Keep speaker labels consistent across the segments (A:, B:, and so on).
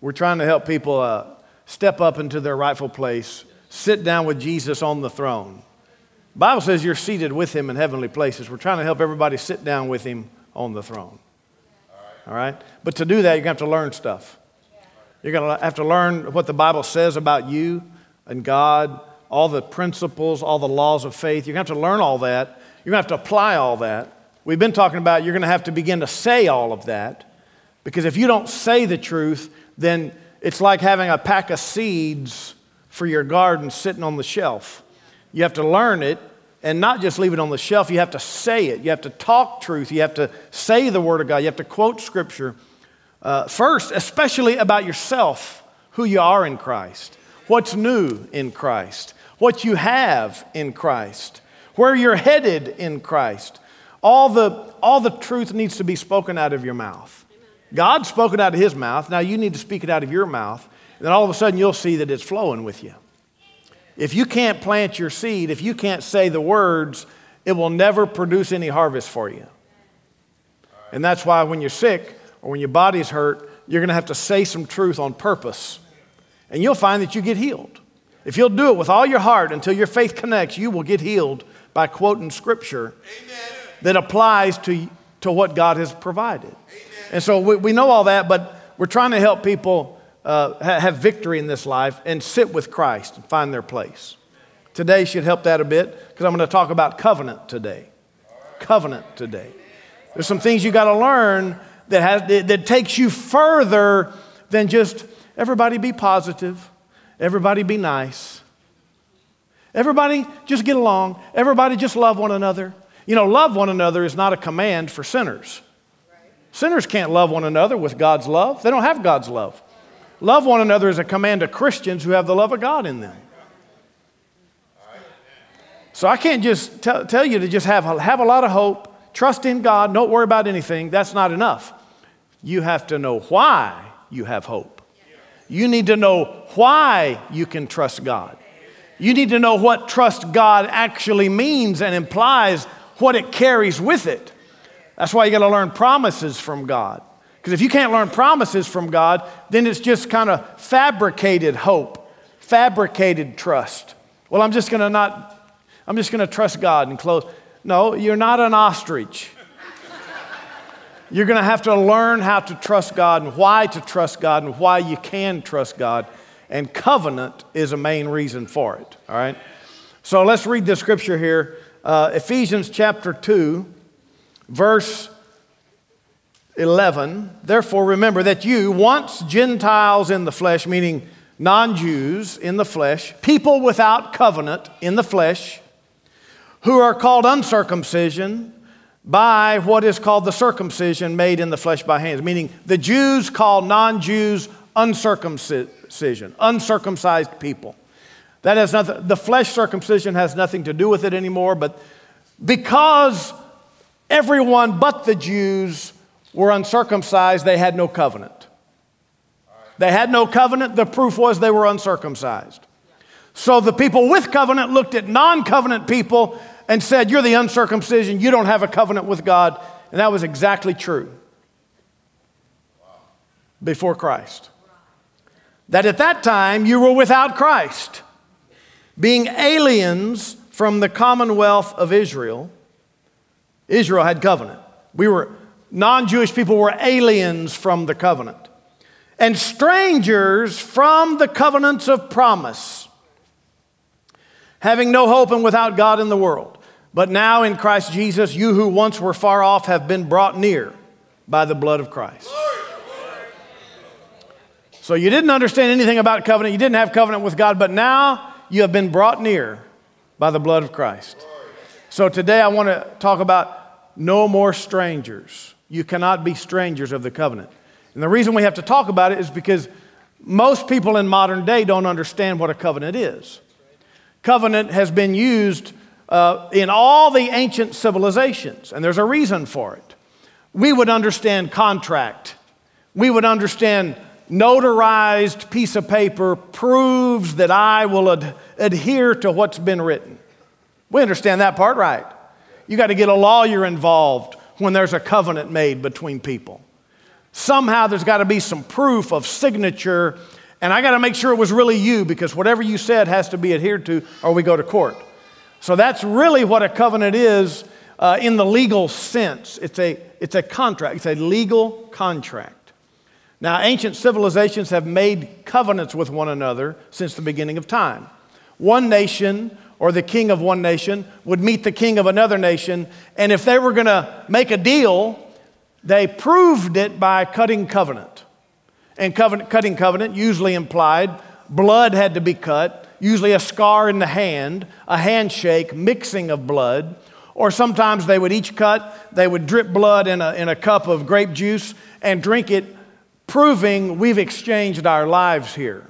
A: We're trying to help people uh, step up into their rightful place, sit down with Jesus on the throne. Bible says you're seated with him in heavenly places. We're trying to help everybody sit down with him on the throne. All right? But to do that, you're going to have to learn stuff. You're going to have to learn what the Bible says about you and God, all the principles, all the laws of faith. You're going to have to learn all that. You're going to have to apply all that. We've been talking about you're going to have to begin to say all of that because if you don't say the truth, then it's like having a pack of seeds for your garden sitting on the shelf. You have to learn it and not just leave it on the shelf. You have to say it. You have to talk truth. You have to say the Word of God. You have to quote Scripture. Uh, first, especially about yourself, who you are in Christ, what's new in Christ, what you have in Christ, where you're headed in Christ. All the, all the truth needs to be spoken out of your mouth. God spoke it out of his mouth. Now you need to speak it out of your mouth. And then all of a sudden you'll see that it's flowing with you. If you can't plant your seed, if you can't say the words, it will never produce any harvest for you. And that's why when you're sick or when your body's hurt, you're going to have to say some truth on purpose. And you'll find that you get healed. If you'll do it with all your heart until your faith connects, you will get healed by quoting scripture Amen. that applies to, to what God has provided. Amen. And so we, we know all that, but we're trying to help people uh, ha- have victory in this life and sit with Christ and find their place. Today should help that a bit because I'm going to talk about covenant today. Covenant today. There's some things you got to learn that, has, that, that takes you further than just everybody be positive, everybody be nice, everybody just get along, everybody just love one another. You know, love one another is not a command for sinners. Sinners can't love one another with God's love, they don't have God's love. Love one another is a command to Christians who have the love of God in them. So I can't just tell, tell you to just have, have a lot of hope, trust in God, don't worry about anything. That's not enough. You have to know why you have hope. You need to know why you can trust God. You need to know what trust God actually means and implies, what it carries with it. That's why you got to learn promises from God. Because if you can't learn promises from God, then it's just kind of fabricated hope, fabricated trust. Well, I'm just going to not, I'm just going to trust God and close. No, you're not an ostrich. You're going to have to learn how to trust God and why to trust God and why you can trust God. And covenant is a main reason for it. All right? So let's read the scripture here uh, Ephesians chapter 2 verse 11 Therefore, remember that you, once Gentiles in the flesh, meaning non Jews in the flesh, people without covenant in the flesh, who are called uncircumcision by what is called the circumcision made in the flesh by hands, meaning the Jews call non Jews uncircumcision, uncircumcised people. That has nothing, the flesh circumcision has nothing to do with it anymore, but because Everyone but the Jews were uncircumcised, they had no covenant. They had no covenant, the proof was they were uncircumcised. So the people with covenant looked at non covenant people and said, You're the uncircumcision, you don't have a covenant with God. And that was exactly true before Christ. That at that time you were without Christ, being aliens from the commonwealth of Israel Israel had covenant. We were, non Jewish people were aliens from the covenant and strangers from the covenants of promise, having no hope and without God in the world. But now in Christ Jesus, you who once were far off have been brought near by the blood of Christ. So you didn't understand anything about covenant, you didn't have covenant with God, but now you have been brought near by the blood of Christ. So today I want to talk about no more strangers. You cannot be strangers of the covenant. And the reason we have to talk about it is because most people in modern day don't understand what a covenant is. Covenant has been used uh, in all the ancient civilizations, and there's a reason for it. We would understand contract, we would understand notarized piece of paper proves that I will ad- adhere to what's been written. We understand that part right. You got to get a lawyer involved when there's a covenant made between people. Somehow there's got to be some proof of signature, and I got to make sure it was really you because whatever you said has to be adhered to or we go to court. So that's really what a covenant is uh, in the legal sense. It's a, it's a contract, it's a legal contract. Now, ancient civilizations have made covenants with one another since the beginning of time. One nation or the king of one nation would meet the king of another nation, and if they were going to make a deal, they proved it by cutting covenant. And covenant, cutting covenant usually implied blood had to be cut, usually a scar in the hand, a handshake, mixing of blood, or sometimes they would each cut, they would drip blood in a, in a cup of grape juice and drink it proving we've exchanged our lives here.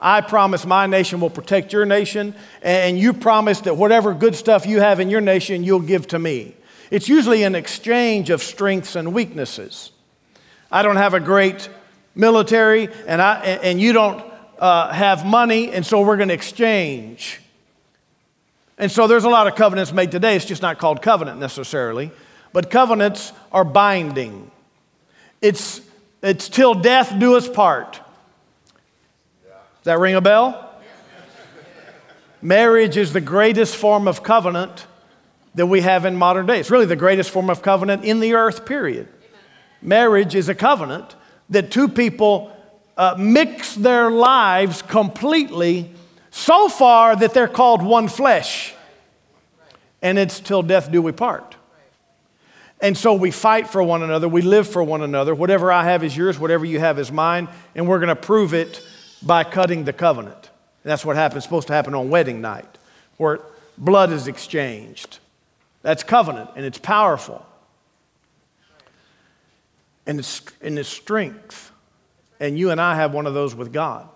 A: I promise my nation will protect your nation, and you promise that whatever good stuff you have in your nation, you'll give to me. It's usually an exchange of strengths and weaknesses. I don't have a great military, and, I, and you don't uh, have money, and so we're going to exchange. And so there's a lot of covenants made today. It's just not called covenant necessarily, but covenants are binding. It's it's till death do us part. That ring a bell? Marriage is the greatest form of covenant that we have in modern day. It's really the greatest form of covenant in the earth, period. Marriage is a covenant that two people uh, mix their lives completely so far that they're called one flesh. And it's till death do we part. And so we fight for one another, we live for one another. Whatever I have is yours, whatever you have is mine, and we're going to prove it by cutting the covenant. That's what happens, supposed to happen on wedding night, where blood is exchanged. That's covenant, and it's powerful. And it's, and it's strength. And you and I have one of those with God.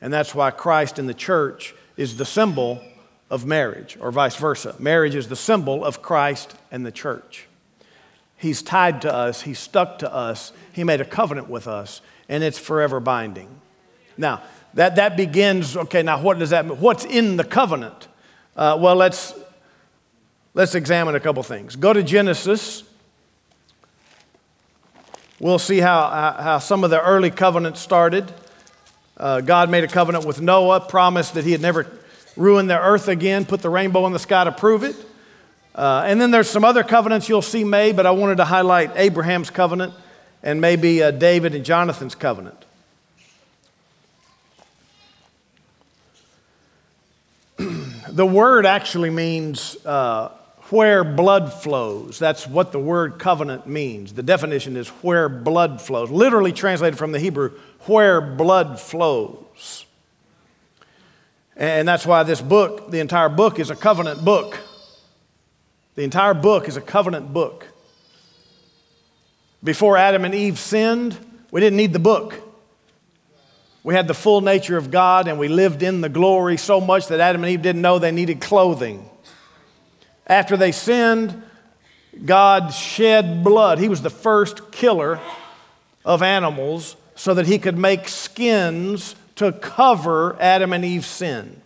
A: And that's why Christ in the church is the symbol of marriage, or vice versa. Marriage is the symbol of Christ and the church. He's tied to us, He's stuck to us, He made a covenant with us, and it's forever binding. Now, that, that begins, okay, now what does that mean? What's in the covenant? Uh, well, let's, let's examine a couple things. Go to Genesis. We'll see how, how some of the early covenants started. Uh, God made a covenant with Noah, promised that he had never ruined the earth again, put the rainbow in the sky to prove it. Uh, and then there's some other covenants you'll see made, but I wanted to highlight Abraham's covenant and maybe uh, David and Jonathan's covenant. The word actually means uh, where blood flows. That's what the word covenant means. The definition is where blood flows, literally translated from the Hebrew, where blood flows. And that's why this book, the entire book, is a covenant book. The entire book is a covenant book. Before Adam and Eve sinned, we didn't need the book. We had the full nature of God and we lived in the glory so much that Adam and Eve didn't know they needed clothing. After they sinned, God shed blood. He was the first killer of animals so that he could make skins to cover Adam and Eve's sin.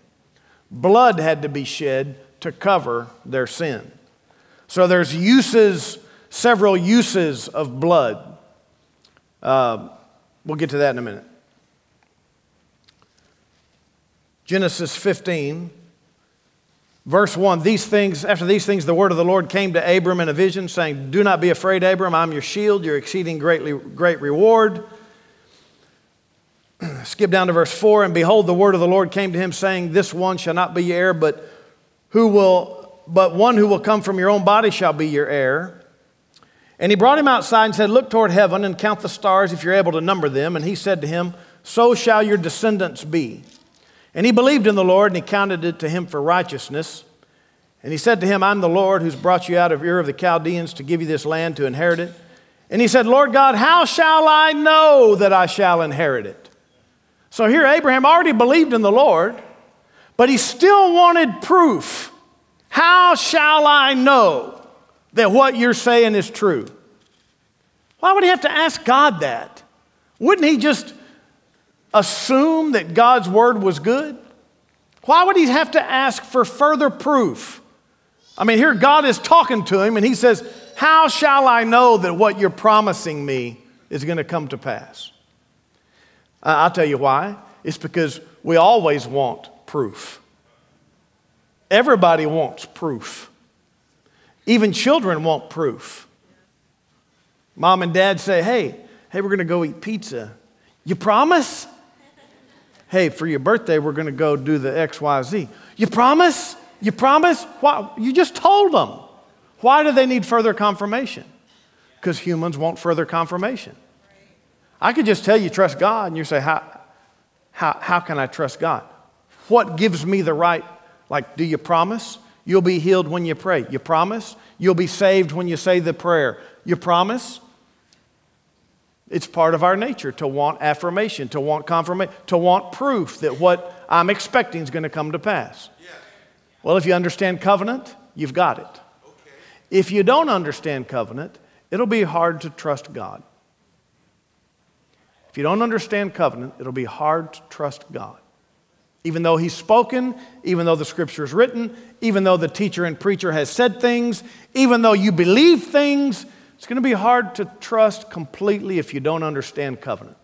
A: Blood had to be shed to cover their sin. So there's uses, several uses of blood. Uh, we'll get to that in a minute. Genesis 15, verse 1 These things, after these things, the word of the Lord came to Abram in a vision, saying, Do not be afraid, Abram, I'm your shield, your exceeding greatly, great reward. Skip down to verse 4 And behold, the word of the Lord came to him, saying, This one shall not be your heir, but who will but one who will come from your own body shall be your heir. And he brought him outside and said, Look toward heaven and count the stars if you're able to number them. And he said to him, So shall your descendants be. And he believed in the Lord, and he counted it to him for righteousness. And he said to him, I'm the Lord who's brought you out of Ur of the Chaldeans to give you this land to inherit it. And he said, Lord God, how shall I know that I shall inherit it? So here, Abraham already believed in the Lord, but he still wanted proof. How shall I know that what you're saying is true? Why would he have to ask God that? Wouldn't he just assume that God's word was good? Why would he have to ask for further proof? I mean, here God is talking to him and he says, How shall I know that what you're promising me is going to come to pass. I'll tell you why. It's because we always want proof. Everybody wants proof. Even children want proof. Mom and dad say, hey, hey, we're going to go eat pizza. You promise? Hey, for your birthday, we're going to go do the XYZ. You promise? You promise? Why? You just told them. Why do they need further confirmation? Because humans want further confirmation. I could just tell you trust God, and you say, how, how, how can I trust God? What gives me the right? Like, do you promise? You'll be healed when you pray. You promise? You'll be saved when you say the prayer. You promise? It's part of our nature to want affirmation, to want confirmation, to want proof that what I'm expecting is going to come to pass. Well, if you understand covenant, you've got it. Okay. If you don't understand covenant, it'll be hard to trust God. If you don't understand covenant, it'll be hard to trust God. Even though He's spoken, even though the scripture is written, even though the teacher and preacher has said things, even though you believe things, it's going to be hard to trust completely if you don't understand covenant.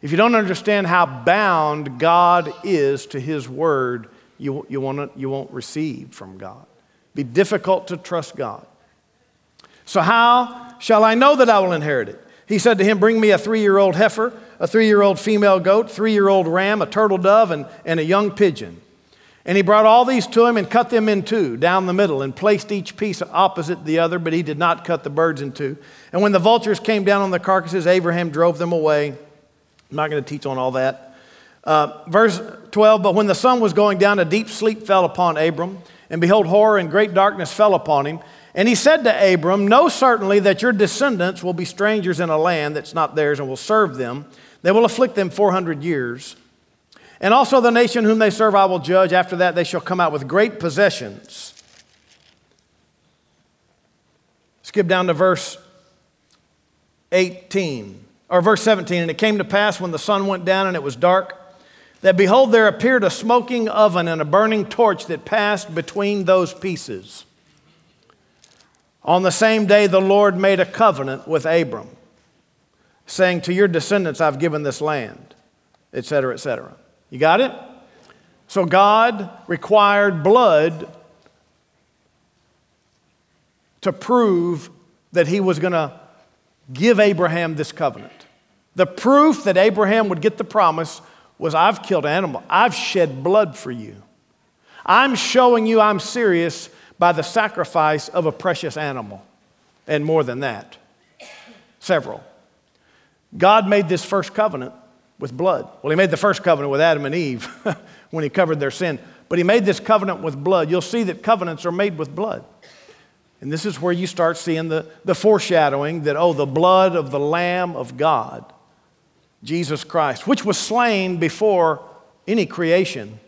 A: If you don't understand how bound God is to His word, you, you, won't, you won't receive from God. Be difficult to trust God. So, how shall I know that I will inherit it? He said to him, Bring me a three year old heifer, a three year old female goat, three year old ram, a turtle dove, and, and a young pigeon. And he brought all these to him and cut them in two down the middle and placed each piece opposite the other, but he did not cut the birds in two. And when the vultures came down on the carcasses, Abraham drove them away. I'm not going to teach on all that. Uh, verse 12 But when the sun was going down, a deep sleep fell upon Abram, and behold, horror and great darkness fell upon him. And he said to Abram, Know certainly that your descendants will be strangers in a land that's not theirs and will serve them. They will afflict them 400 years. And also the nation whom they serve I will judge. After that they shall come out with great possessions. Skip down to verse 18, or verse 17. And it came to pass when the sun went down and it was dark, that behold, there appeared a smoking oven and a burning torch that passed between those pieces. On the same day, the Lord made a covenant with Abram, saying, To your descendants I've given this land, etc., etc. You got it? So God required blood to prove that he was going to give Abraham this covenant. The proof that Abraham would get the promise was I've killed an animal. I've shed blood for you. I'm showing you I'm serious by the sacrifice of a precious animal. And more than that, several. God made this first covenant with blood. Well, He made the first covenant with Adam and Eve when He covered their sin, but He made this covenant with blood. You'll see that covenants are made with blood. And this is where you start seeing the, the foreshadowing that, oh, the blood of the Lamb of God, Jesus Christ, which was slain before any creation.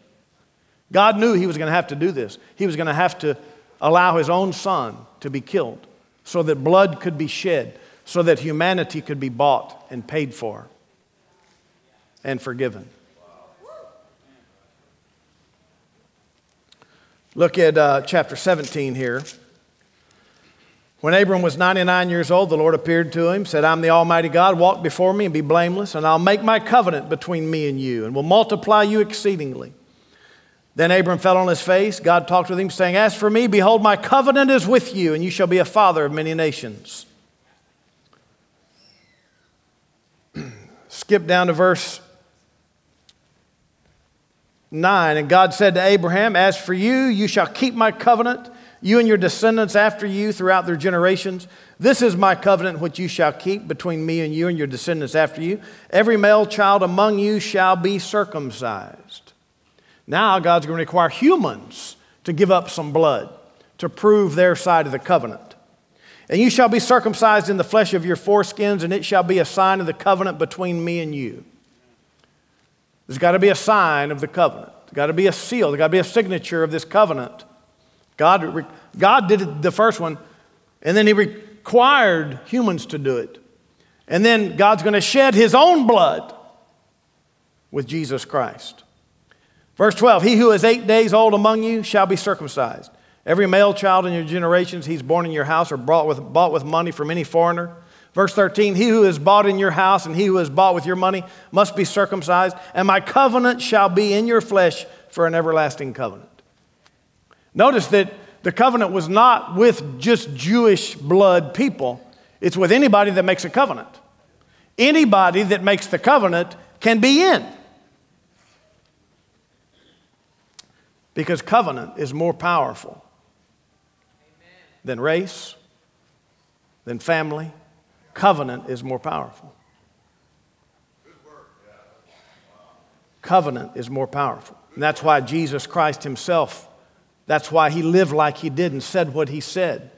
A: God knew He was going to have to do this. He was going to have to allow his own son to be killed so that blood could be shed, so that humanity could be bought and paid for and forgiven. Look at uh, chapter 17 here. When Abram was 99 years old, the Lord appeared to him, said, I'm the Almighty God, walk before me and be blameless, and I'll make my covenant between me and you, and will multiply you exceedingly. Then Abram fell on his face. God talked with him, saying, As for me, behold, my covenant is with you, and you shall be a father of many nations. Skip down to verse 9. And God said to Abraham, As for you, you shall keep my covenant, you and your descendants after you throughout their generations. This is my covenant which you shall keep between me and you and your descendants after you. Every male child among you shall be circumcised. Now God's going to require humans to give up some blood to prove their side of the covenant. And you shall be circumcised in the flesh of your foreskins, and it shall be a sign of the covenant between me and you. There's got to be a sign of the covenant. There's got to be a seal. There's got to be a signature of this covenant. God, God did the first one, and then He required humans to do it. And then God's going to shed His own blood with Jesus Christ. Verse 12 He who is eight days old among you shall be circumcised. Every male child in your generations he's born in your house or bought with, bought with money from any foreigner, Verse 13, he who is bought in your house and he who is bought with your money must be circumcised, and my covenant shall be in your flesh for an everlasting covenant. Notice that the covenant was not with just Jewish blood people, it's with anybody that makes a covenant. Anybody that makes the covenant can be in. Because covenant is more powerful than race, than family. Covenant is more powerful. Covenant is more powerful. And that's why Jesus Christ himself, that's why he lived like he did and said what he said.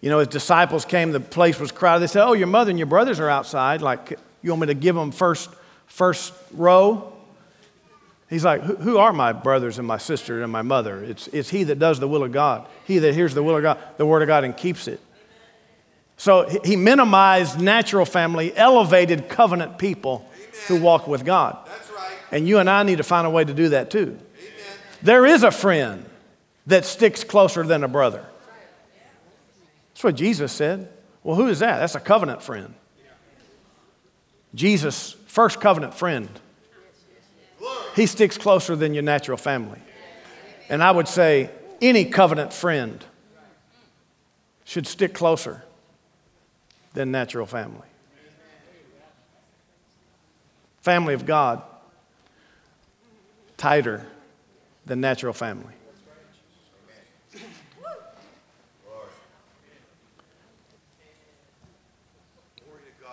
A: You know, his disciples came, the place was crowded. They said, Oh, your mother and your brothers are outside. Like, you want me to give them first, first row? He's like, Who are my brothers and my sister and my mother? It's, it's he that does the will of God, he that hears the will of God, the word of God, and keeps it. So he minimized natural family, elevated covenant people Amen. who walk with God. Right. And you and I need to find a way to do that too. Amen. There is a friend that sticks closer than a brother. That's what Jesus said. Well, who is that? That's a covenant friend. Jesus' first covenant friend. He sticks closer than your natural family. And I would say any covenant friend should stick closer than natural family. Family of God, tighter than natural family.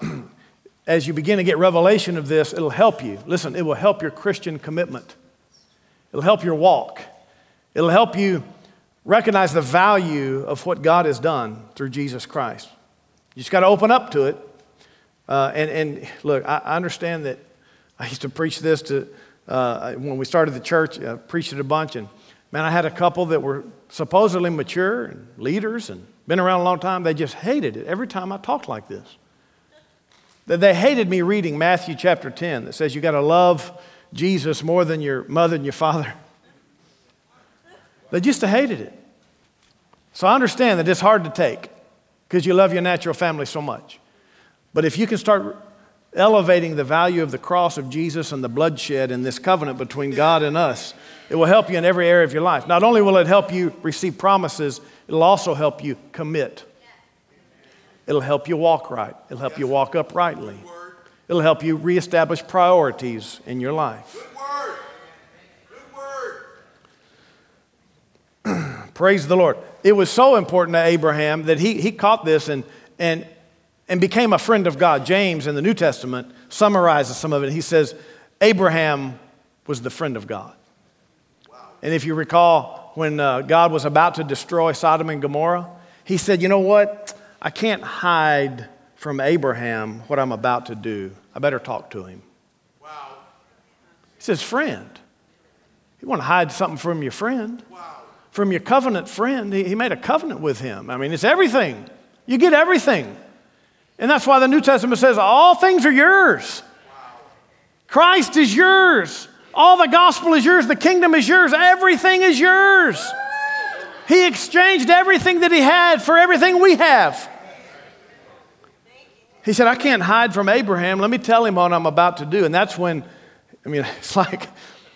A: As you begin to get revelation of this, it'll help you. Listen, it will help your Christian commitment. It'll help your walk. It'll help you recognize the value of what God has done through Jesus Christ. You just got to open up to it. Uh, and, and look, I, I, understand that I used to preach this to, uh, when we started the church, I preached it a bunch. And man, I had a couple that were supposedly mature and leaders and been around a long time. They just hated it every time I talked like this. They hated me reading Matthew chapter 10 that says you got to love Jesus more than your mother and your father. They just hated it. So I understand that it's hard to take because you love your natural family so much. But if you can start elevating the value of the cross of Jesus and the bloodshed and this covenant between God and us, it will help you in every area of your life. Not only will it help you receive promises, it'll also help you commit. It'll help you walk right, it'll help you walk uprightly, it'll help you reestablish priorities in your life. Praise the Lord. It was so important to Abraham that he, he caught this and, and, and became a friend of God. James in the New Testament summarizes some of it. He says, Abraham was the friend of God. And if you recall, when uh, God was about to destroy Sodom and Gomorrah, he said, You know what? I can't hide from Abraham what I'm about to do. I better talk to him. Wow. He says, Friend. You want to hide something from your friend? Wow from your covenant friend. He, made a covenant with him. I mean, it's everything. You get everything. And that's why the New Testament says all things are yours. Christ is yours. All the gospel is yours. The kingdom is yours. Everything is yours. He exchanged everything that he had for everything we have. He said, I can't hide from Abraham. Let me tell him what I'm about to do. And that's when, I mean, it's like,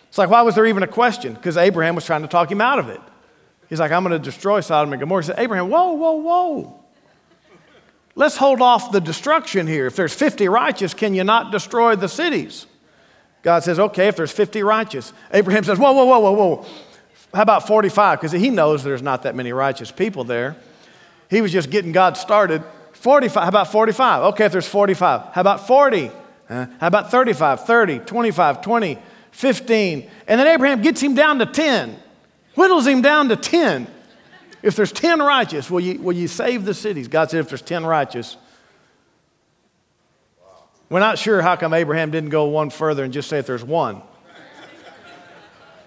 A: it's like, why was there even a question? Because Abraham was trying to talk him out of it. He's like, I'm going to destroy Sodom and Gomorrah. He said, Abraham, whoa, whoa, whoa. Let's hold off the destruction here. If there's 50 righteous, can you not destroy the cities? God says, okay, if there's 50 righteous. Abraham says, whoa, whoa, whoa, whoa, whoa. How about 45? Because he knows there's not that many righteous people there. He was just getting God started. 45, how about 45? Okay, if there's 45. How about 40? How about 35, 30, 25, 20, 15? And then Abraham gets him down to 10 whittles him down to 10. If there's 10 righteous, will you, will you save the cities? God said, if there's 10 righteous. We're not sure how come Abraham didn't go one further and just say if there's one.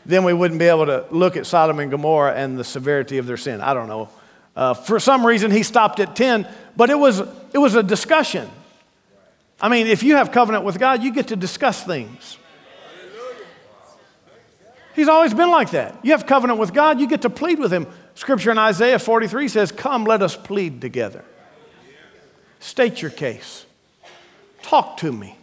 A: then we wouldn't be able to look at Sodom and Gomorrah and the severity of their sin. I don't know. Uh, for some reason, he stopped at 10, but it was, it was a discussion. I mean, if you have covenant with God, you get to discuss things. He's always been like that. You have covenant with God, you get to plead with Him. Scripture in Isaiah 43 says, Come, let us plead together. State your case. Talk to me.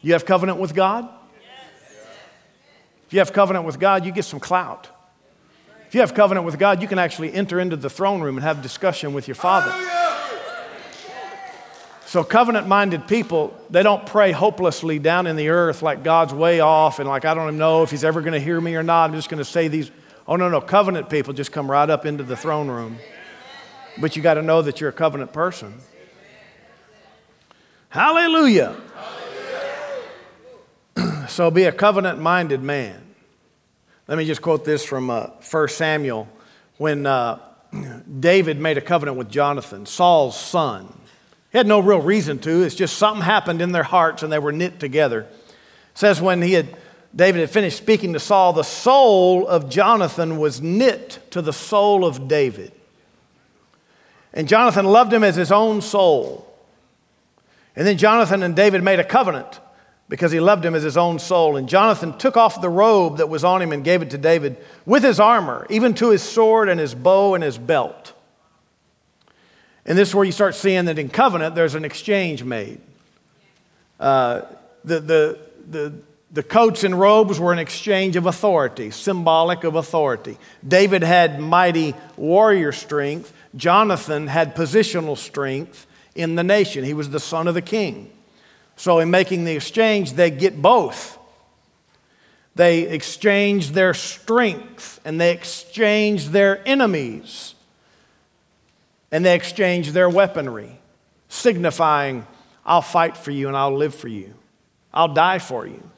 A: You have covenant with God? If you have covenant with God, you get some clout. If you have covenant with God, you can actually enter into the throne room and have discussion with your Father. So, covenant minded people, they don't pray hopelessly down in the earth like God's way off and like, I don't even know if He's ever going to hear me or not. I'm just going to say these. Oh, no, no. Covenant people just come right up into the throne room. But you got to know that you're a covenant person. Hallelujah. so, be a covenant minded man. Let me just quote this from uh, 1 Samuel when uh, David made a covenant with Jonathan, Saul's son. He had no real reason to. It's just something happened in their hearts and they were knit together. It says when he had David had finished speaking to Saul, the soul of Jonathan was knit to the soul of David. And Jonathan loved him as his own soul. And then Jonathan and David made a covenant because he loved him as his own soul. And Jonathan took off the robe that was on him and gave it to David with his armor, even to his sword and his bow and his belt. And this is where you start seeing that in covenant there's an exchange made. Uh, the, the, the, the coats and robes were an exchange of authority, symbolic of authority. David had mighty warrior strength, Jonathan had positional strength in the nation. He was the son of the king. So, in making the exchange, they get both. They exchange their strength and they exchange their enemies and they exchange their weaponry, signifying, I'll fight for you and I'll live for you. I'll die for you.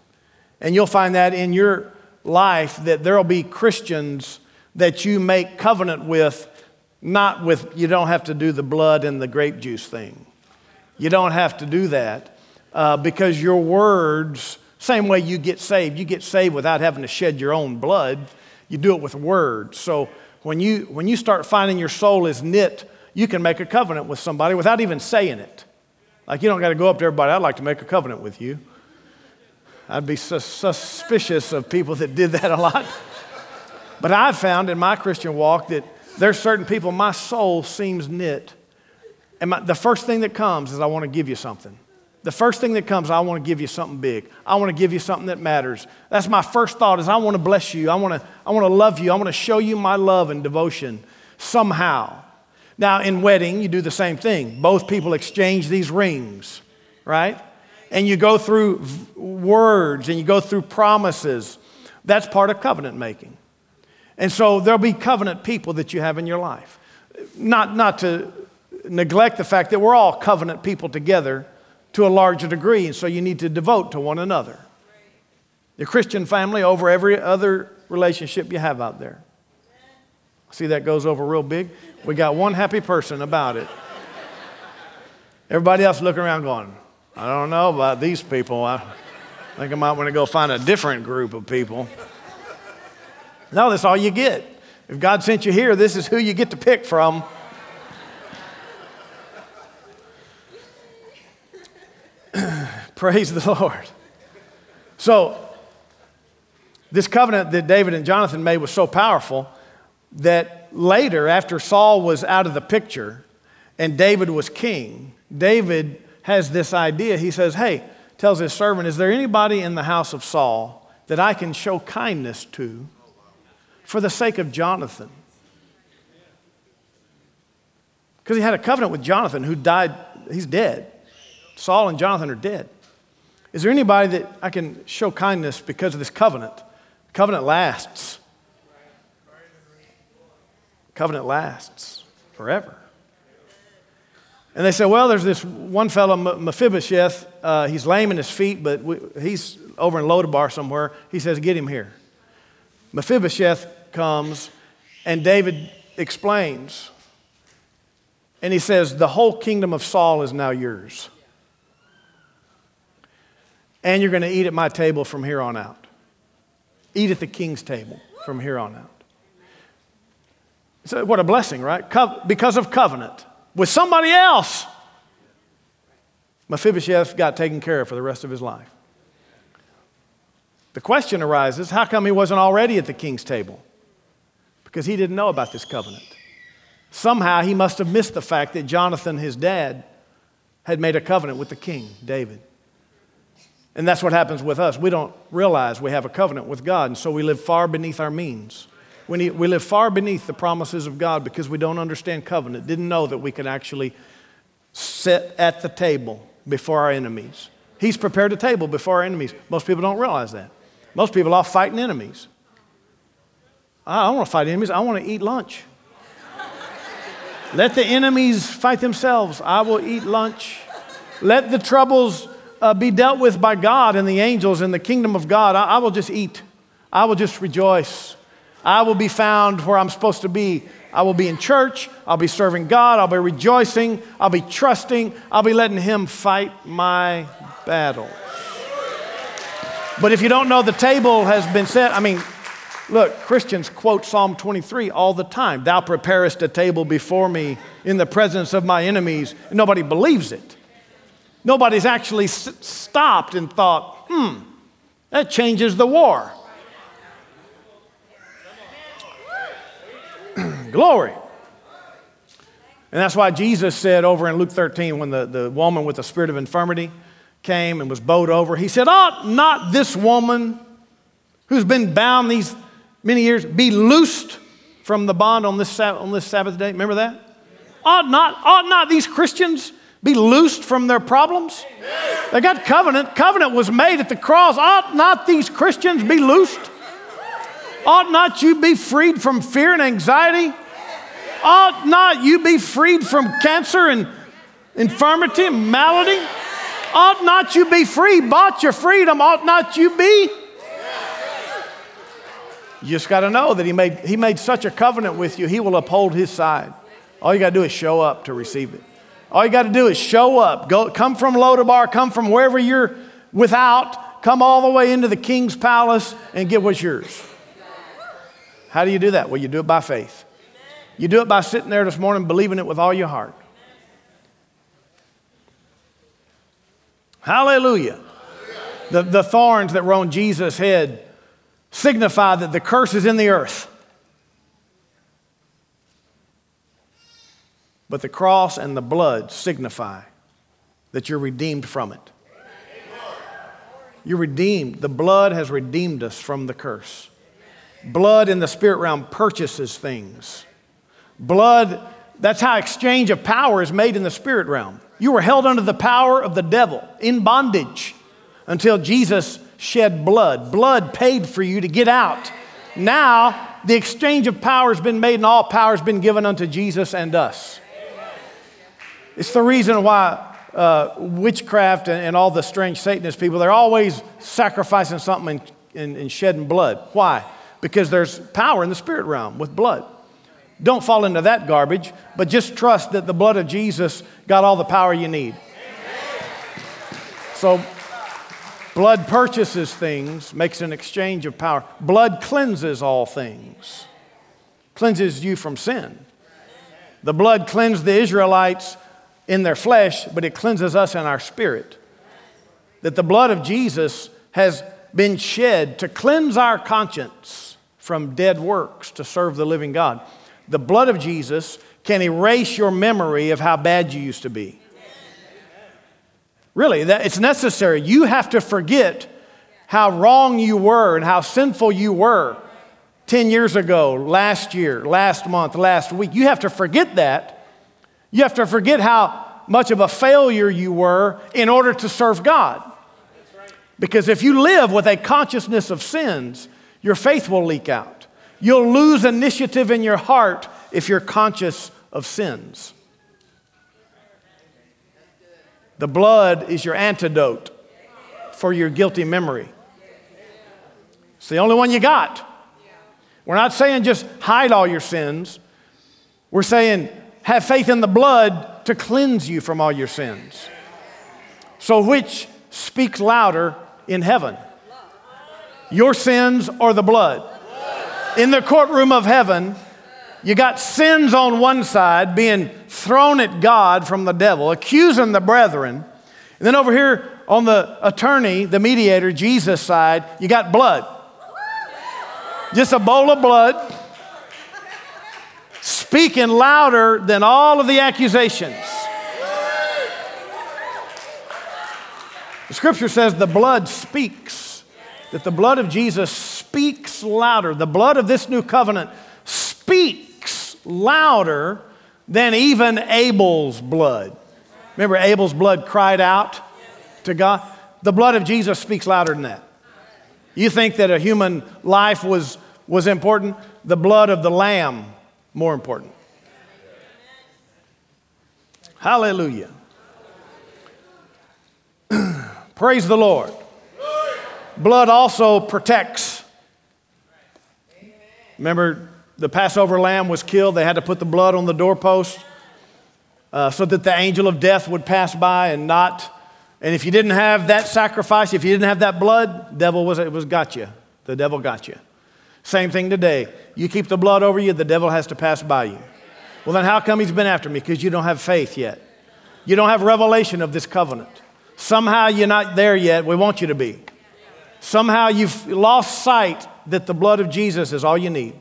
A: And you'll find that in your life that there'll be Christians that you make covenant with, not with, you don't have to do the blood and the grape juice thing. You don't have to do that uh, because your words, same way you get saved, you get saved without having to shed your own blood. You do it with words. So when you, when you start finding your soul is knit, you can make a covenant with somebody without even saying it. Like you don't got to go up to everybody, I'd like to make a covenant with you. I'd be sus- suspicious of people that did that a lot. But I've found in my Christian walk that there's certain people, my soul seems knit. And my, the first thing that comes is I want to give you something. The first thing that comes, I want to give you something big. I want to give you something that matters. That's my first thought is I want to bless you. I want to, I want to love you. I want to show you my love and devotion somehow. Now, in wedding, you do the same thing. Both people exchange these rings, right? And you go through words and you go through promises. That's part of covenant making. And so there'll be covenant people that you have in your life. Not, not to neglect the fact that we're all covenant people together to a larger degree, and so you need to devote to one another. The Christian family over every other relationship you have out there. See, that goes over real big. We got one happy person about it. Everybody else looking around going, I don't know about these people. I think I might want to go find a different group of people. No, that's all you get. If God sent you here, this is who you get to pick from. Praise the Lord. So, this covenant that David and Jonathan made was so powerful that later, after Saul was out of the picture and David was king, David has this idea. He says, Hey, tells his servant, Is there anybody in the house of Saul that I can show kindness to for the sake of Jonathan? Because he had a covenant with Jonathan who died, he's dead. Saul and Jonathan are dead. Is there anybody that I can show kindness because of this covenant? covenant lasts. Covenant lasts forever. And they said, well, there's this one fellow, Mephibosheth. Uh, he's lame in his feet, but we, he's over in Lodabar somewhere. He says, get him here. Mephibosheth comes, and David explains. And he says, the whole kingdom of Saul is now yours and you're going to eat at my table from here on out. Eat at the king's table from here on out. So, what a blessing, right? Co- because of covenant with somebody else. Mephibosheth got taken care of for the rest of his life. The question arises how come he wasn't already at the king's table? because he didn't know about this covenant. Somehow he must have missed the fact that Jonathan, his dad, had made a covenant with the king, David. And that's what happens with us. We don't realize we have a covenant with God, and so we live far beneath our means. We, we live far beneath the promises of God because we don't understand covenant, didn't know that we could actually sit at the table before our enemies. He's prepared a table before our enemies. Most people don't realize that. Most people are fighting enemies. I don't want to fight enemies, I want to eat lunch. Let the enemies fight themselves. I will eat lunch. Let the troubles uh, be dealt with by God and the angels in the kingdom of God, I, I will just eat. I will just rejoice. I will be found where I'm supposed to be. I will be in church. I'll be serving God. I'll be rejoicing. I'll be trusting. I'll be letting Him fight my battles. But if you don't know the table has been set, I mean, look, Christians quote Psalm 23 all the time Thou preparest a table before me in the presence of my enemies. Nobody believes it. Nobody's actually s- stopped and thought, hmm, that changes the war. Glory. And that's why Jesus said over in Luke 13, when the, the woman with the spirit of infirmity came and was bowed over, he said, Ought not this woman who's been bound these many years be loosed from the bond on this, on this Sabbath day? Remember that? Ought not, ought not these Christians be loosed from their problems? They got covenant. Covenant was made at the cross. Ought not these Christians be loosed? Ought not you be freed from fear and anxiety? Ought not you be freed from cancer and infirmity and malady? Ought not you be free? Bought your freedom. Ought not you be? You just got to know that he made, he made such a covenant with you, he will uphold his side. All you got to do is show up to receive it. All you got to do is show up. Go, come from Lodabar, come from wherever you're without, come all the way into the king's palace and get what's yours. How do you do that? Well, you do it by faith. You do it by sitting there this morning believing it with all your heart. Hallelujah. The, the thorns that were on Jesus' head signify that the curse is in the earth. But the cross and the blood signify that you're redeemed from it. You're redeemed. The blood has redeemed us from the curse. Blood in the spirit realm purchases things. Blood, that's how exchange of power is made in the spirit realm. You were held under the power of the devil in bondage until Jesus shed blood. Blood paid for you to get out. Now, the exchange of power has been made, and all power has been given unto Jesus and us. It's the reason why uh, witchcraft and, and, all the strange Satanist people, they're always sacrificing something and, and, and shedding blood. Why? Because there's power in the spirit realm with blood. Don't fall into that garbage, but just trust that the blood of Jesus got all the power you need. So, blood purchases things, makes an exchange of power. Blood cleanses all things, cleanses you from sin. The blood cleansed the Israelites in their flesh, but it cleanses us in our spirit. That the blood of Jesus has been shed to cleanse our conscience from dead works to serve the living God. The blood of Jesus can erase your memory of how bad you used to be. Really, that, it's necessary. You have to forget how wrong you were and how sinful you were 10 years ago, last year, last month, last week. You have to forget that you have to forget how much of a failure you were in order to serve God. Because if you live with a consciousness of sins, your faith will leak out. You'll lose initiative in your heart if you're conscious of sins. The blood is your antidote for your guilty memory. It's the only one you got. We're not saying just hide all your sins. We're saying have faith in the blood to cleanse you from all your sins. So, which speaks louder in heaven? Your sins or the blood? In the courtroom of heaven, you got sins on one side being thrown at God from the devil, accusing the brethren. And then over here on the attorney, the mediator, Jesus' side, you got blood. Just a bowl of blood speaking louder than all of the accusations. The scripture says the blood speaks, that the blood of Jesus speaks louder. The blood of this new covenant speaks louder than even Abel's blood. Remember, Abel's blood cried out to God? The blood of Jesus speaks louder than that. You think that a human life was, was important? The blood of the lamb, more important. Hallelujah. Praise the Lord. Blood also protects. Remember, the Passover lamb was killed. They had to put the blood on the doorpost uh, so that the angel of death would pass by and not. And if you didn't have that sacrifice, if you didn't have that blood, devil was it was got you. The devil got you. Same thing today. You keep the blood over you, the devil has to pass by you. Well, then how come he's been after me? Because you don't have faith yet. You don't have revelation of this covenant. Somehow you're not there yet. We want you to be. Somehow you've lost sight that the blood of Jesus is all you need.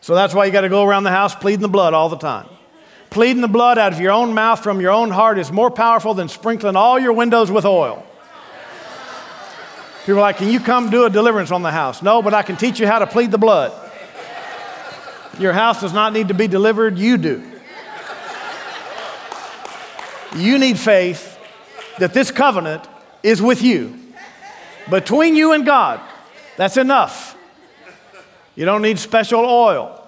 A: So that's why you got to go around the house pleading the blood all the time. Pleading the blood out of your own mouth from your own heart is more powerful than sprinkling all your windows with oil. People are like, Can you come do a deliverance on the house? No, but I can teach you how to plead the blood. Your house does not need to be delivered, you do. You need faith that this covenant is with you, between you and God. That's enough. You don't need special oil.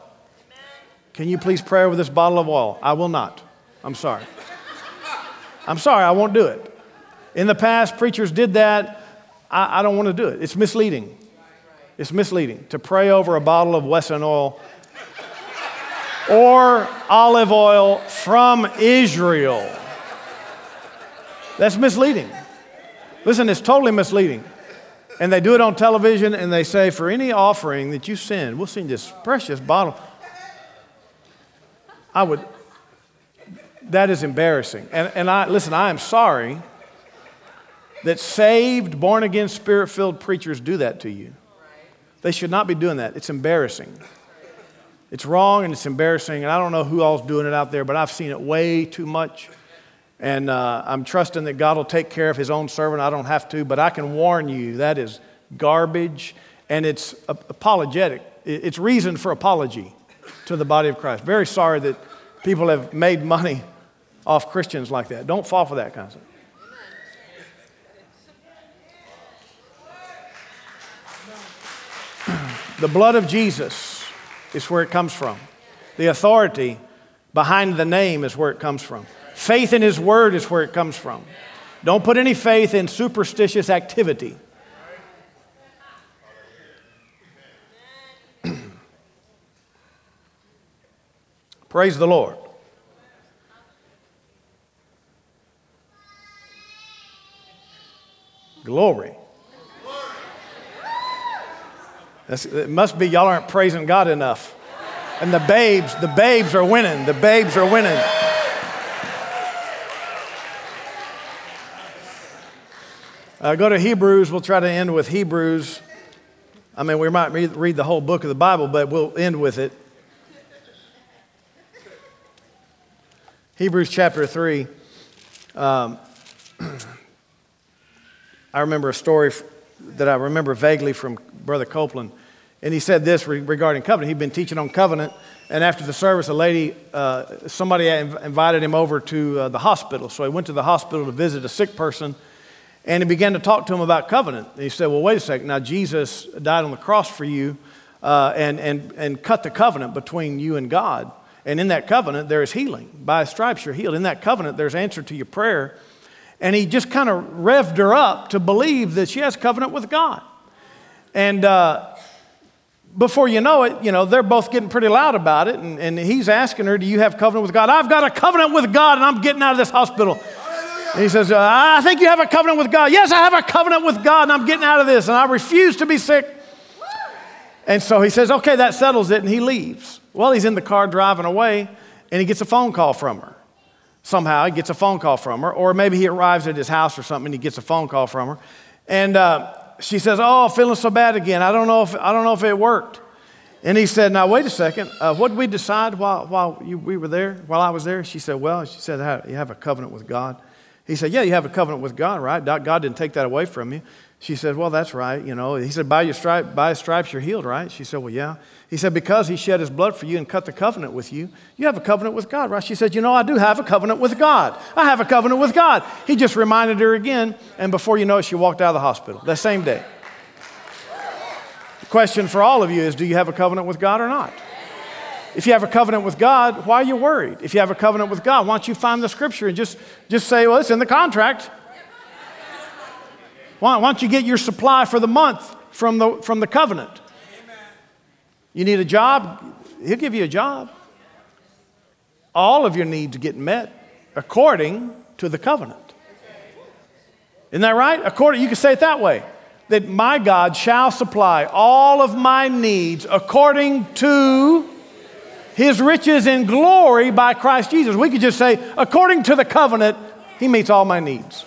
A: Can you please pray over this bottle of oil? I will not. I'm sorry. I'm sorry, I won't do it. In the past, preachers did that. I, I don't want to do it. It's misleading. It's misleading to pray over a bottle of Wesson oil or olive oil from Israel. That's misleading. Listen, it's totally misleading. And they do it on television and they say, for any offering that you send, we'll send this precious bottle. I would, that is embarrassing. And, and I, listen, I am sorry that saved, born again, spirit filled preachers do that to you. They should not be doing that. It's embarrassing. It's wrong and it's embarrassing. And I don't know who all's doing it out there, but I've seen it way too much. And uh, I'm trusting that God will take care of his own servant. I don't have to, but I can warn you that is garbage and it's apologetic. It's reason for apology to the body of Christ. Very sorry that people have made money off Christians like that. Don't fall for that kind of stuff. The blood of Jesus is where it comes from. The authority behind the name is where it comes from. Faith in His Word is where it comes from. Don't put any faith in superstitious activity. Praise the Lord. Glory. That's, it must be y'all aren't praising God enough. And the babes, the babes are winning. The babes are winning. Uh, go to Hebrews. We'll try to end with Hebrews. I mean, we might read the whole book of the Bible, but we'll end with it. Hebrews chapter 3. Um, I remember a story that I remember vaguely from Brother Copeland. And he said this regarding covenant. He'd been teaching on covenant, and after the service, a lady, uh, somebody invited him over to uh, the hospital. So he went to the hospital to visit a sick person and he began to talk to him about covenant. And he said, Well, wait a second. Now, Jesus died on the cross for you uh, and, and, and cut the covenant between you and God. And in that covenant, there is healing. By stripes, you're healed. In that covenant, there's answer to your prayer. And he just kind of revved her up to believe that she has covenant with God. And uh, before you know it, you know, they're both getting pretty loud about it. And, and he's asking her, Do you have covenant with God? I've got a covenant with God, and I'm getting out of this hospital. And he says, uh, I think you have a covenant with God. Yes, I have a covenant with God, and I'm getting out of this, and I refuse to be sick. And so he says, Okay, that settles it, and he leaves. Well, he's in the car driving away, and he gets a phone call from her. Somehow he gets a phone call from her, or maybe he arrives at his house or something, and he gets a phone call from her. And uh, she says, Oh, feeling so bad again. I don't know if, I don't know if it worked. And he said, Now, wait a second. Uh, what did we decide while, while you, we were there, while I was there? She said, Well, she said, You have a covenant with God. He said, Yeah, you have a covenant with God, right? God didn't take that away from you. She said, Well, that's right. You know, he said, By, your stripe, by stripes, you're healed, right? She said, Well, yeah. He said, Because he shed his blood for you and cut the covenant with you, you have a covenant with God, right? She said, You know, I do have a covenant with God. I have a covenant with God. He just reminded her again, and before you know it, she walked out of the hospital that same day. The question for all of you is Do you have a covenant with God or not? If you have a covenant with God, why are you worried? If you have a covenant with God, why don't you find the scripture and just, just say, well, it's in the contract. Why, why don't you get your supply for the month from the, from the covenant? You need a job? He'll give you a job. All of your needs get met according to the covenant. Isn't that right? According, you can say it that way that my God shall supply all of my needs according to his riches in glory by Christ Jesus. We could just say, according to the covenant, he meets all my needs.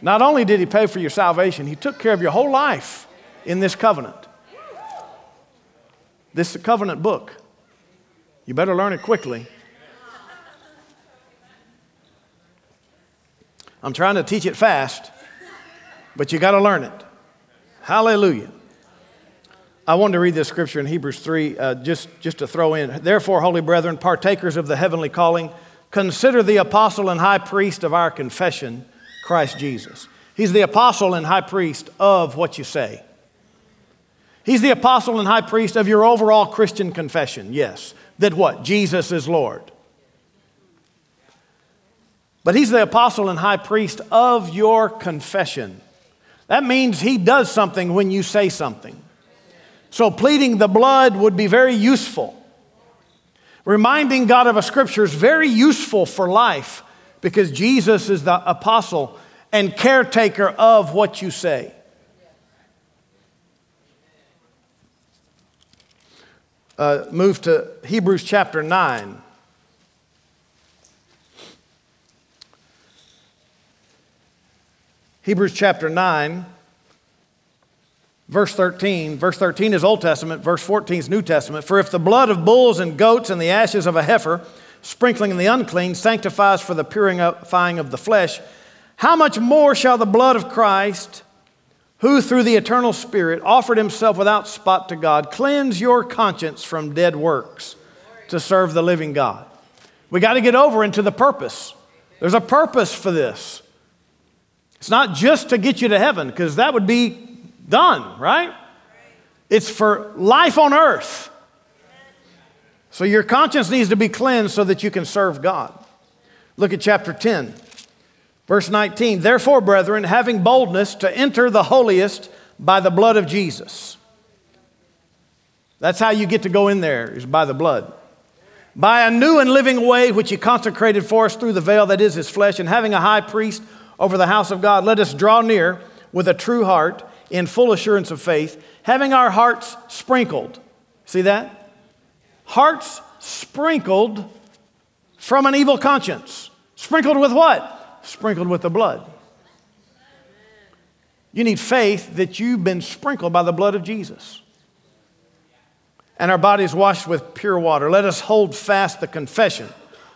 A: Not only did he pay for your salvation, he took care of your whole life in this covenant. This covenant book. You better learn it quickly. I'm trying to teach it fast, but you got to learn it. Hallelujah. I wanted to read this scripture in Hebrews 3 uh, just, just to throw in. Therefore, holy brethren, partakers of the heavenly calling, consider the apostle and high priest of our confession, Christ Jesus. He's the apostle and high priest of what you say. He's the apostle and high priest of your overall Christian confession, yes. That what? Jesus is Lord. But he's the apostle and high priest of your confession. That means he does something when you say something. So, pleading the blood would be very useful. Reminding God of a scripture is very useful for life because Jesus is the apostle and caretaker of what you say. Uh, move to Hebrews chapter 9. Hebrews chapter 9. Verse 13, verse 13 is Old Testament, verse 14 is New Testament. For if the blood of bulls and goats and the ashes of a heifer, sprinkling the unclean, sanctifies for the purifying of the flesh, how much more shall the blood of Christ, who through the eternal Spirit offered himself without spot to God, cleanse your conscience from dead works to serve the living God? We got to get over into the purpose. There's a purpose for this. It's not just to get you to heaven, because that would be done, right? It's for life on earth. So your conscience needs to be cleansed so that you can serve God. Look at chapter 10, verse 19. Therefore, brethren, having boldness to enter the holiest by the blood of Jesus. That's how you get to go in there, is by the blood. By a new and living way which he consecrated for us through the veil that is his flesh, and having a high priest over the house of God, let us draw near with a true heart in full assurance of faith, having our hearts sprinkled. See that? Hearts sprinkled from an evil conscience. Sprinkled with what? Sprinkled with the blood. You need faith that you've been sprinkled by the blood of Jesus. And our bodies washed with pure water. Let us hold fast the confession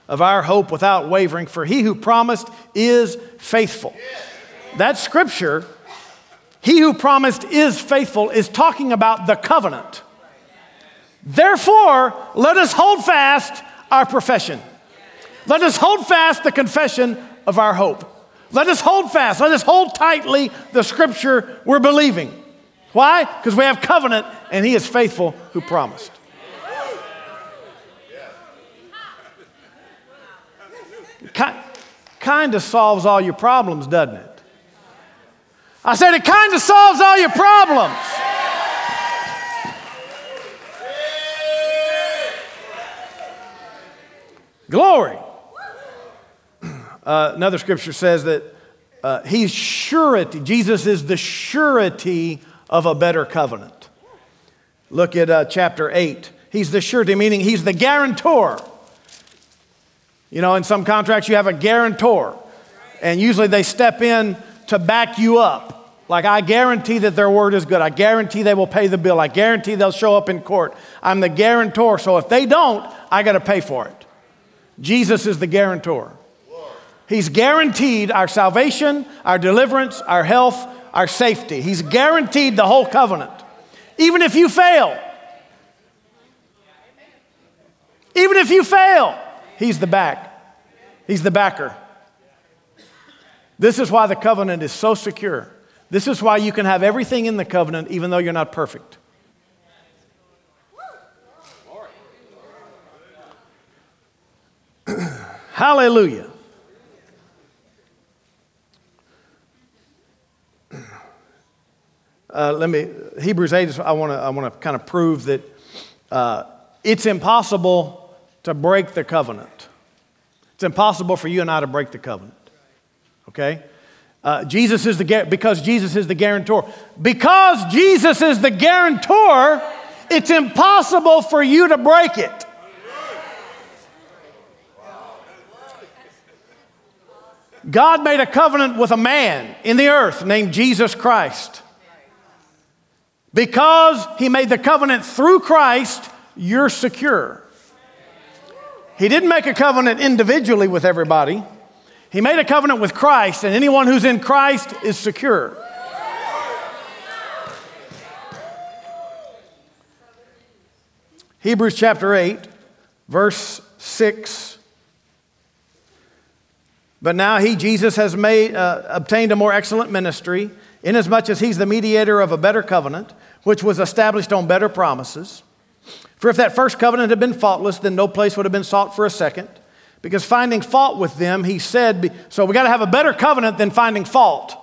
A: of our hope without wavering, for he who promised is faithful. That scripture he who promised is faithful is talking about the covenant. Therefore, let us hold fast our profession. Let us hold fast the confession of our hope. Let us hold fast, let us hold tightly the scripture we're believing. Why? Because we have covenant and he is faithful who promised. Kind of solves all your problems, doesn't it? I said, it kind of solves all your problems. Glory. Uh, another scripture says that uh, he's surety. Jesus is the surety of a better covenant. Look at uh, chapter 8. He's the surety, meaning he's the guarantor. You know, in some contracts, you have a guarantor, and usually they step in to back you up. Like, I guarantee that their word is good. I guarantee they will pay the bill. I guarantee they'll show up in court. I'm the guarantor. So if they don't, I got to pay for it. Jesus is the guarantor. He's guaranteed our salvation, our deliverance, our health, our safety. He's guaranteed the whole covenant. Even if you fail, even if you fail, He's the back. He's the backer. This is why the covenant is so secure. This is why you can have everything in the covenant even though you're not perfect. Hallelujah. Uh, let me, Hebrews 8, I want to I wanna kind of prove that uh, it's impossible to break the covenant. It's impossible for you and I to break the covenant. Okay? Uh, Jesus is the, because Jesus is the guarantor. Because Jesus is the guarantor, it's impossible for you to break it. God made a covenant with a man in the earth named Jesus Christ. Because he made the covenant through Christ, you're secure. He didn't make a covenant individually with everybody. He made a covenant with Christ, and anyone who's in Christ is secure. Hebrews chapter 8, verse 6 but now he, Jesus, has made, uh, obtained a more excellent ministry, inasmuch as he's the mediator of a better covenant, which was established on better promises. For if that first covenant had been faultless, then no place would have been sought for a second. Because finding fault with them, he said, so we got to have a better covenant than finding fault.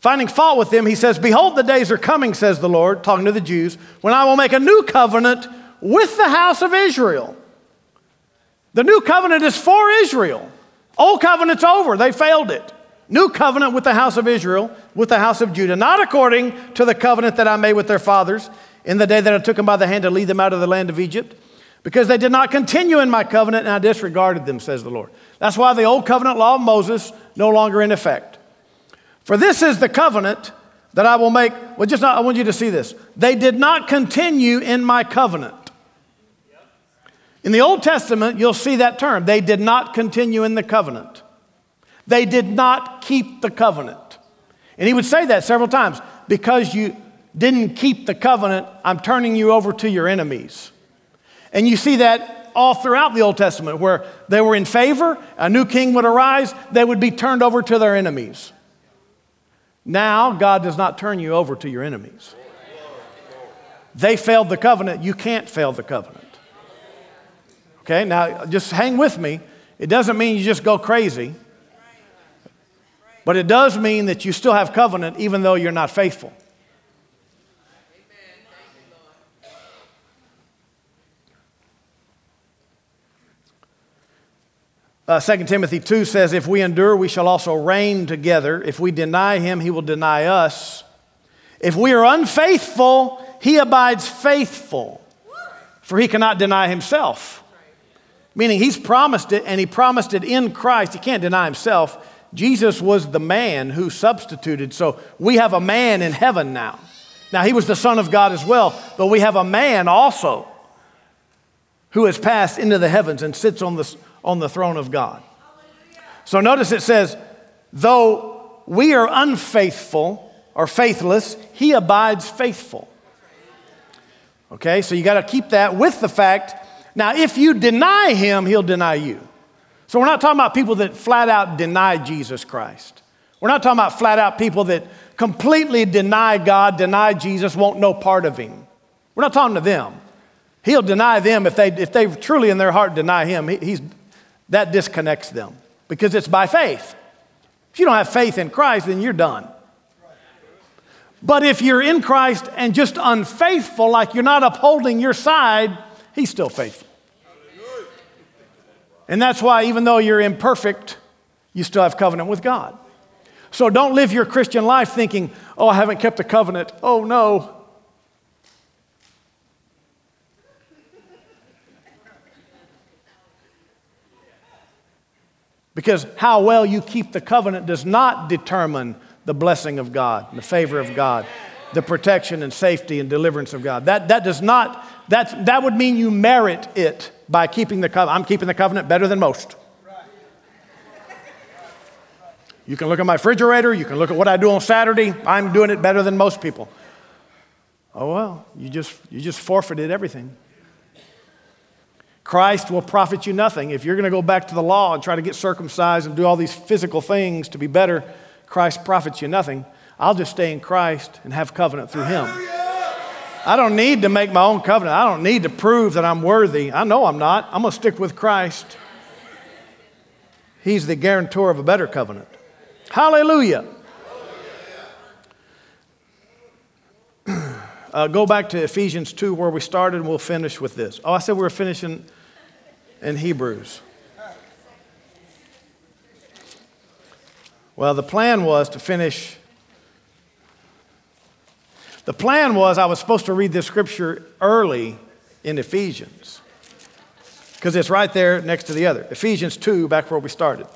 A: Finding fault with them, he says, Behold, the days are coming, says the Lord, talking to the Jews, when I will make a new covenant with the house of Israel. The new covenant is for Israel. Old covenant's over, they failed it. New covenant with the house of Israel, with the house of Judah, not according to the covenant that I made with their fathers in the day that I took them by the hand to lead them out of the land of Egypt, because they did not continue in my covenant and I disregarded them, says the Lord. That's why the old covenant law of Moses no longer in effect. For this is the covenant that I will make. Well, just not, I want you to see this. They did not continue in my covenant. In the Old Testament, you'll see that term. They did not continue in the covenant. They did not keep the covenant. And he would say that several times because you didn't keep the covenant, I'm turning you over to your enemies. And you see that all throughout the Old Testament where they were in favor, a new king would arise, they would be turned over to their enemies. Now, God does not turn you over to your enemies. They failed the covenant, you can't fail the covenant. Okay, now just hang with me. It doesn't mean you just go crazy, but it does mean that you still have covenant even though you're not faithful. Uh, 2 Timothy 2 says, If we endure, we shall also reign together. If we deny him, he will deny us. If we are unfaithful, he abides faithful, for he cannot deny himself. Meaning he's promised it and he promised it in Christ. He can't deny himself. Jesus was the man who substituted. So we have a man in heaven now. Now, he was the Son of God as well, but we have a man also who has passed into the heavens and sits on the, on the throne of God. So notice it says, though we are unfaithful or faithless, he abides faithful. Okay, so you got to keep that with the fact now, if you deny him, he'll deny you. So we're not talking about people that flat out deny Jesus Christ. We're not talking about flat out people that completely deny God, deny Jesus, won't know part of him. We're not talking to them. He'll deny them if they, if they truly in their heart deny him. He, he's, that disconnects them because it's by faith. If you don't have faith in Christ, then you're done. But if you're in Christ and just unfaithful, like you're not upholding your side, He's still faithful. And that's why, even though you're imperfect, you still have covenant with God. So don't live your Christian life thinking, oh, I haven't kept the covenant. Oh, no. Because how well you keep the covenant does not determine the blessing of God, the favor of God, the protection and safety and deliverance of God. That, that does not, that, that would mean you merit it by keeping the covenant. I'm keeping the covenant better than most. You can look at my refrigerator, you can look at what I do on Saturday. I'm doing it better than most people. Oh well, you just you just forfeited everything. Christ will profit you nothing. If you're going to go back to the law and try to get circumcised and do all these physical things to be better, Christ profits you nothing. I'll just stay in Christ and have covenant through Him. I don't need to make my own covenant. I don't need to prove that I'm worthy. I know I'm not. I'm going to stick with Christ. He's the guarantor of a better covenant. Hallelujah. Uh, go back to Ephesians 2 where we started, and we'll finish with this. Oh, I said we were finishing in Hebrews. Well, the plan was to finish. The plan was I was supposed to read this scripture early in Ephesians because it's right there next to the other. Ephesians 2, back where we started.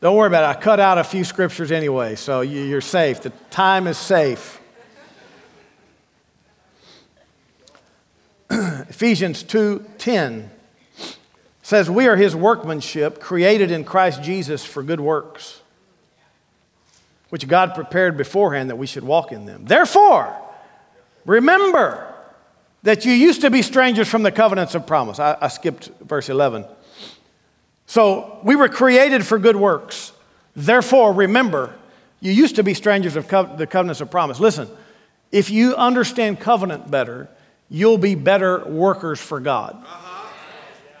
A: Don't worry about it. I cut out a few scriptures anyway, so you're safe. The time is safe. Ephesians 2:10 says we are his workmanship created in Christ Jesus for good works which God prepared beforehand that we should walk in them. Therefore, remember that you used to be strangers from the covenants of promise. I, I skipped verse 11. So we were created for good works. Therefore, remember, you used to be strangers of co- the covenants of promise. Listen, if you understand covenant better, you'll be better workers for God.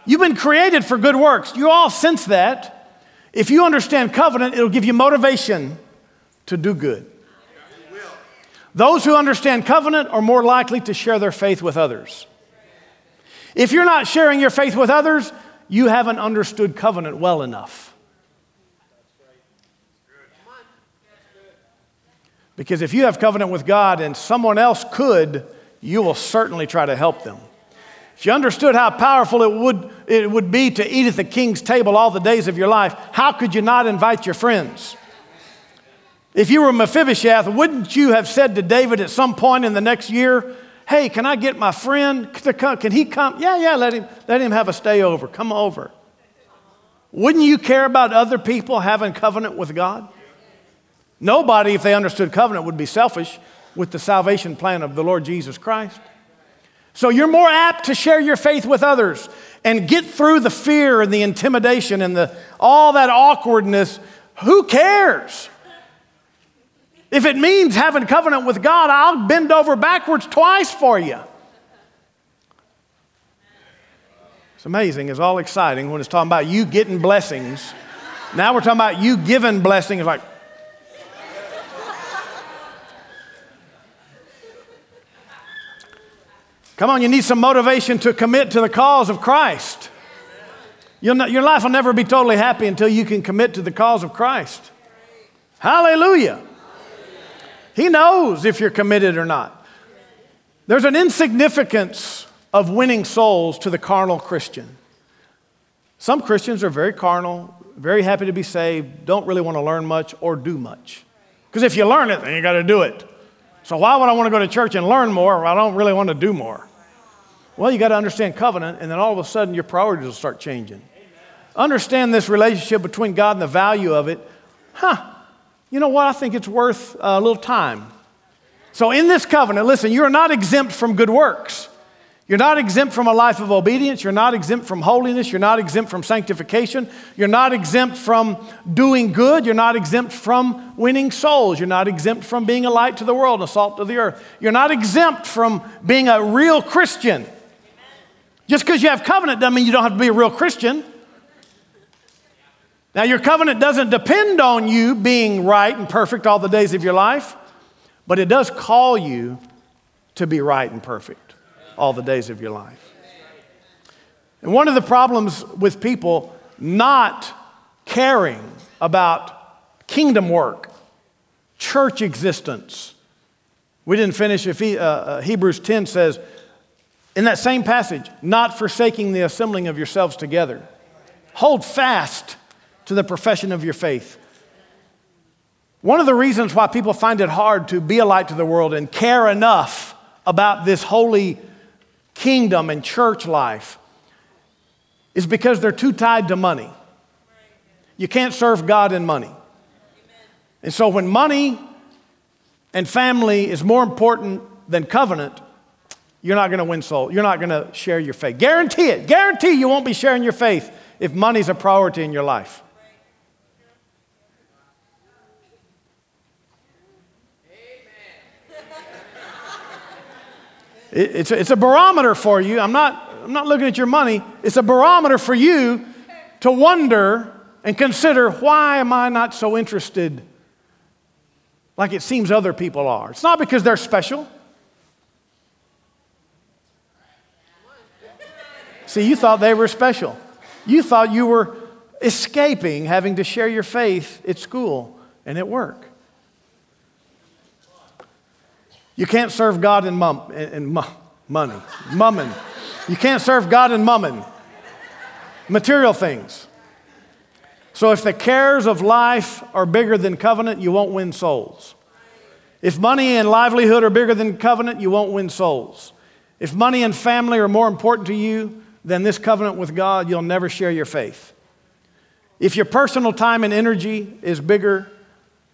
A: You've been created for good works. You all sense that. If you understand covenant, it'll give you motivation to do good. Those who understand covenant are more likely to share their faith with others. If you're not sharing your faith with others, you haven't understood covenant well enough. Because if you have covenant with God and someone else could, you will certainly try to help them. If you understood how powerful it would, it would be to eat at the king's table all the days of your life, how could you not invite your friends? If you were Mephibosheth, wouldn't you have said to David at some point in the next year, Hey, can I get my friend to come? Can he come? Yeah, yeah, let him, let him have a stay over. Come over. Wouldn't you care about other people having covenant with God? Nobody, if they understood covenant, would be selfish with the salvation plan of the Lord Jesus Christ. So you're more apt to share your faith with others and get through the fear and the intimidation and the, all that awkwardness. Who cares? If it means having covenant with God, I'll bend over backwards twice for you. It's amazing. It's all exciting when it's talking about you getting blessings. Now we're talking about you giving blessings. Like, come on, you need some motivation to commit to the cause of Christ. Not, your life will never be totally happy until you can commit to the cause of Christ. Hallelujah. He knows if you're committed or not. There's an insignificance of winning souls to the carnal Christian. Some Christians are very carnal, very happy to be saved, don't really want to learn much or do much. Because if you learn it, then you got to do it. So why would I want to go to church and learn more? I don't really want to do more. Well, you got to understand covenant, and then all of a sudden your priorities will start changing. Understand this relationship between God and the value of it. Huh, you know what? I think it's worth a little time. So, in this covenant, listen, you're not exempt from good works. You're not exempt from a life of obedience. You're not exempt from holiness. You're not exempt from sanctification. You're not exempt from doing good. You're not exempt from winning souls. You're not exempt from being a light to the world and a salt to the earth. You're not exempt from being a real Christian. Just because you have covenant doesn't mean you don't have to be a real Christian. Now, your covenant doesn't depend on you being right and perfect all the days of your life, but it does call you to be right and perfect all the days of your life. And one of the problems with people not caring about kingdom work, church existence, we didn't finish. If he, uh, uh, Hebrews 10 says, In that same passage, not forsaking the assembling of yourselves together. Hold fast to the profession of your faith. One of the reasons why people find it hard to be a light to the world and care enough about this holy kingdom and church life is because they're too tied to money. You can't serve God in money. And so when money and family is more important than covenant, you're not going to win soul. You're not going to share your faith. Guarantee it. Guarantee you won't be sharing your faith if money's a priority in your life. It's a, it's a barometer for you. I'm not, I'm not looking at your money. It's a barometer for you to wonder and consider why am I not so interested like it seems other people are? It's not because they're special. See, you thought they were special. You thought you were escaping having to share your faith at school and at work. You can't serve God in, mum, in, in money, mumming. You can't serve God in mumming, material things. So if the cares of life are bigger than covenant, you won't win souls. If money and livelihood are bigger than covenant, you won't win souls. If money and family are more important to you than this covenant with God, you'll never share your faith. If your personal time and energy is bigger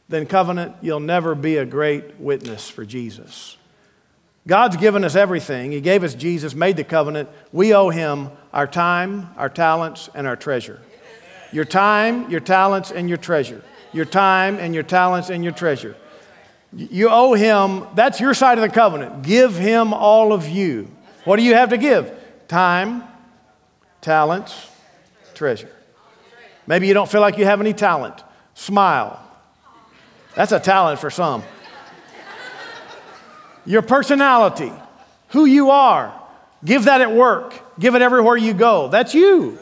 A: than covenant, you'll never be a great witness for Jesus. God's given us everything. He gave us Jesus, made the covenant. We owe Him our time, our talents, and our treasure. Your time, your talents, and your treasure. Your time and your talents and your treasure. You owe Him, that's your side of the covenant. Give Him all of you. What do you have to give? Time, talents, treasure. Maybe you don't feel like you have any talent. Smile. That's a talent for some. Your personality, who you are, give that at work, give it everywhere you go. That's you.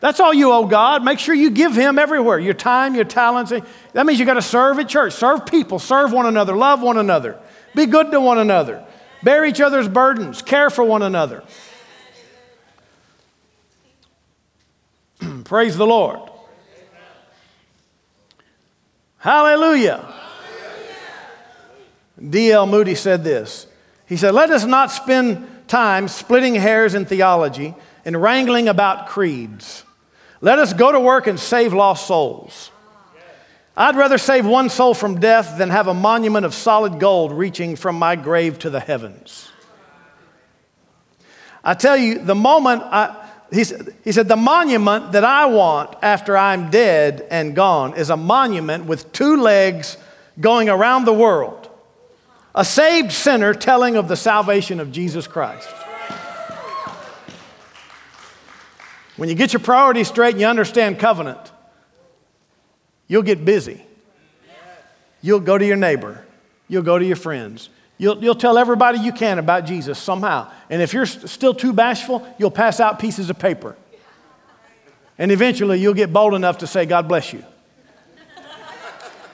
A: That's all you owe God. Make sure you give Him everywhere your time, your talents. That means you got to serve at church, serve people, serve one another, love one another, be good to one another, bear each other's burdens, care for one another. Praise the Lord. Hallelujah. D.L. Moody said this. He said, Let us not spend time splitting hairs in theology and wrangling about creeds. Let us go to work and save lost souls. I'd rather save one soul from death than have a monument of solid gold reaching from my grave to the heavens. I tell you, the moment I, he, said, The monument that I want after I'm dead and gone is a monument with two legs going around the world. A saved sinner telling of the salvation of Jesus Christ. When you get your priorities straight and you understand covenant, you'll get busy. You'll go to your neighbor, you'll go to your friends, You'll, you'll tell everybody you can about Jesus somehow. And if you're still too bashful, you'll pass out pieces of paper. And eventually you'll get bold enough to say, God bless you.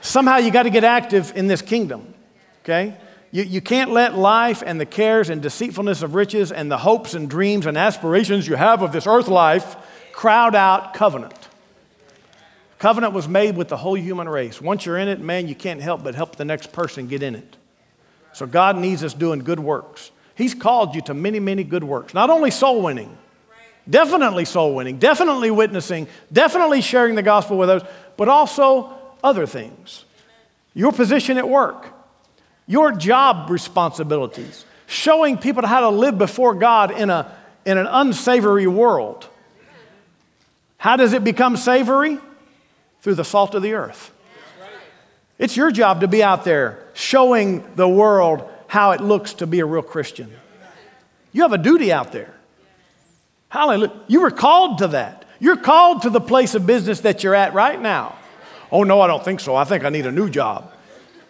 A: somehow you got to get active in this kingdom, okay? You, you can't let life and the cares and deceitfulness of riches and the hopes and dreams and aspirations you have of this earth life crowd out covenant. Covenant was made with the whole human race. Once you're in it, man, you can't help but help the next person get in it. So God needs us doing good works. He's called you to many, many good works. Not only soul winning, definitely soul winning, definitely witnessing, definitely sharing the gospel with others, but also other things. Your position at work, your job responsibilities, showing people how to live before God in, a, in an unsavory world. How does it become savory? Through the salt of the earth. It's your job to be out there showing the world how it looks to be a real Christian. You have a duty out there. Hallelujah. You were called to that. You're called to the place of business that you're at right now. Oh, no, I don't think so. I think I need a new job.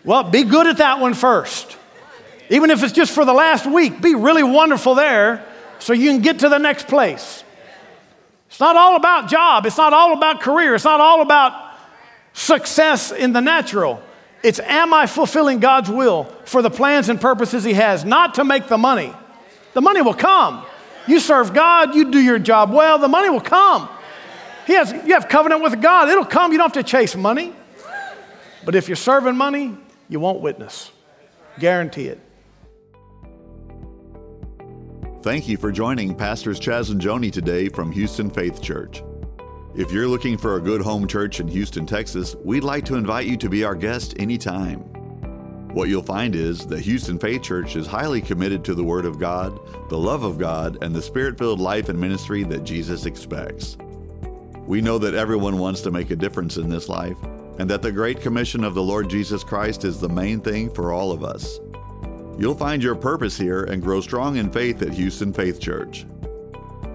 A: Well, be good at that one first. Even if it's just for the last week, be really wonderful there so you can get to the next place. It's not all about job, it's not all about career, it's not all about success in the natural. It's am I fulfilling God's will for the plans and purposes He has, not to make the money. The money will come. You serve God, you do your job well, the money will come. He has, you have covenant with God, it'll come. You don't have to chase money. But if you're serving money, you won't witness. Guarantee it.
B: Thank you for joining Pastors Chas and Joni today from Houston Faith Church. If you're looking for a good home church in Houston, Texas, we'd like to invite you to be our guest anytime. What you'll find is that Houston Faith Church is highly committed to the Word of God, the love of God, and the spirit filled life and ministry that Jesus expects. We know that everyone wants to make a difference in this life, and that the Great Commission of the Lord Jesus Christ is the main thing for all of us. You'll find your purpose here and grow strong in faith at Houston Faith Church.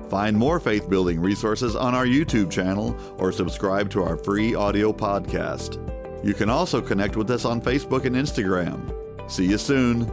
B: Find more faith building resources on our YouTube channel or subscribe to our free audio podcast. You can also connect with us on Facebook and Instagram. See you soon.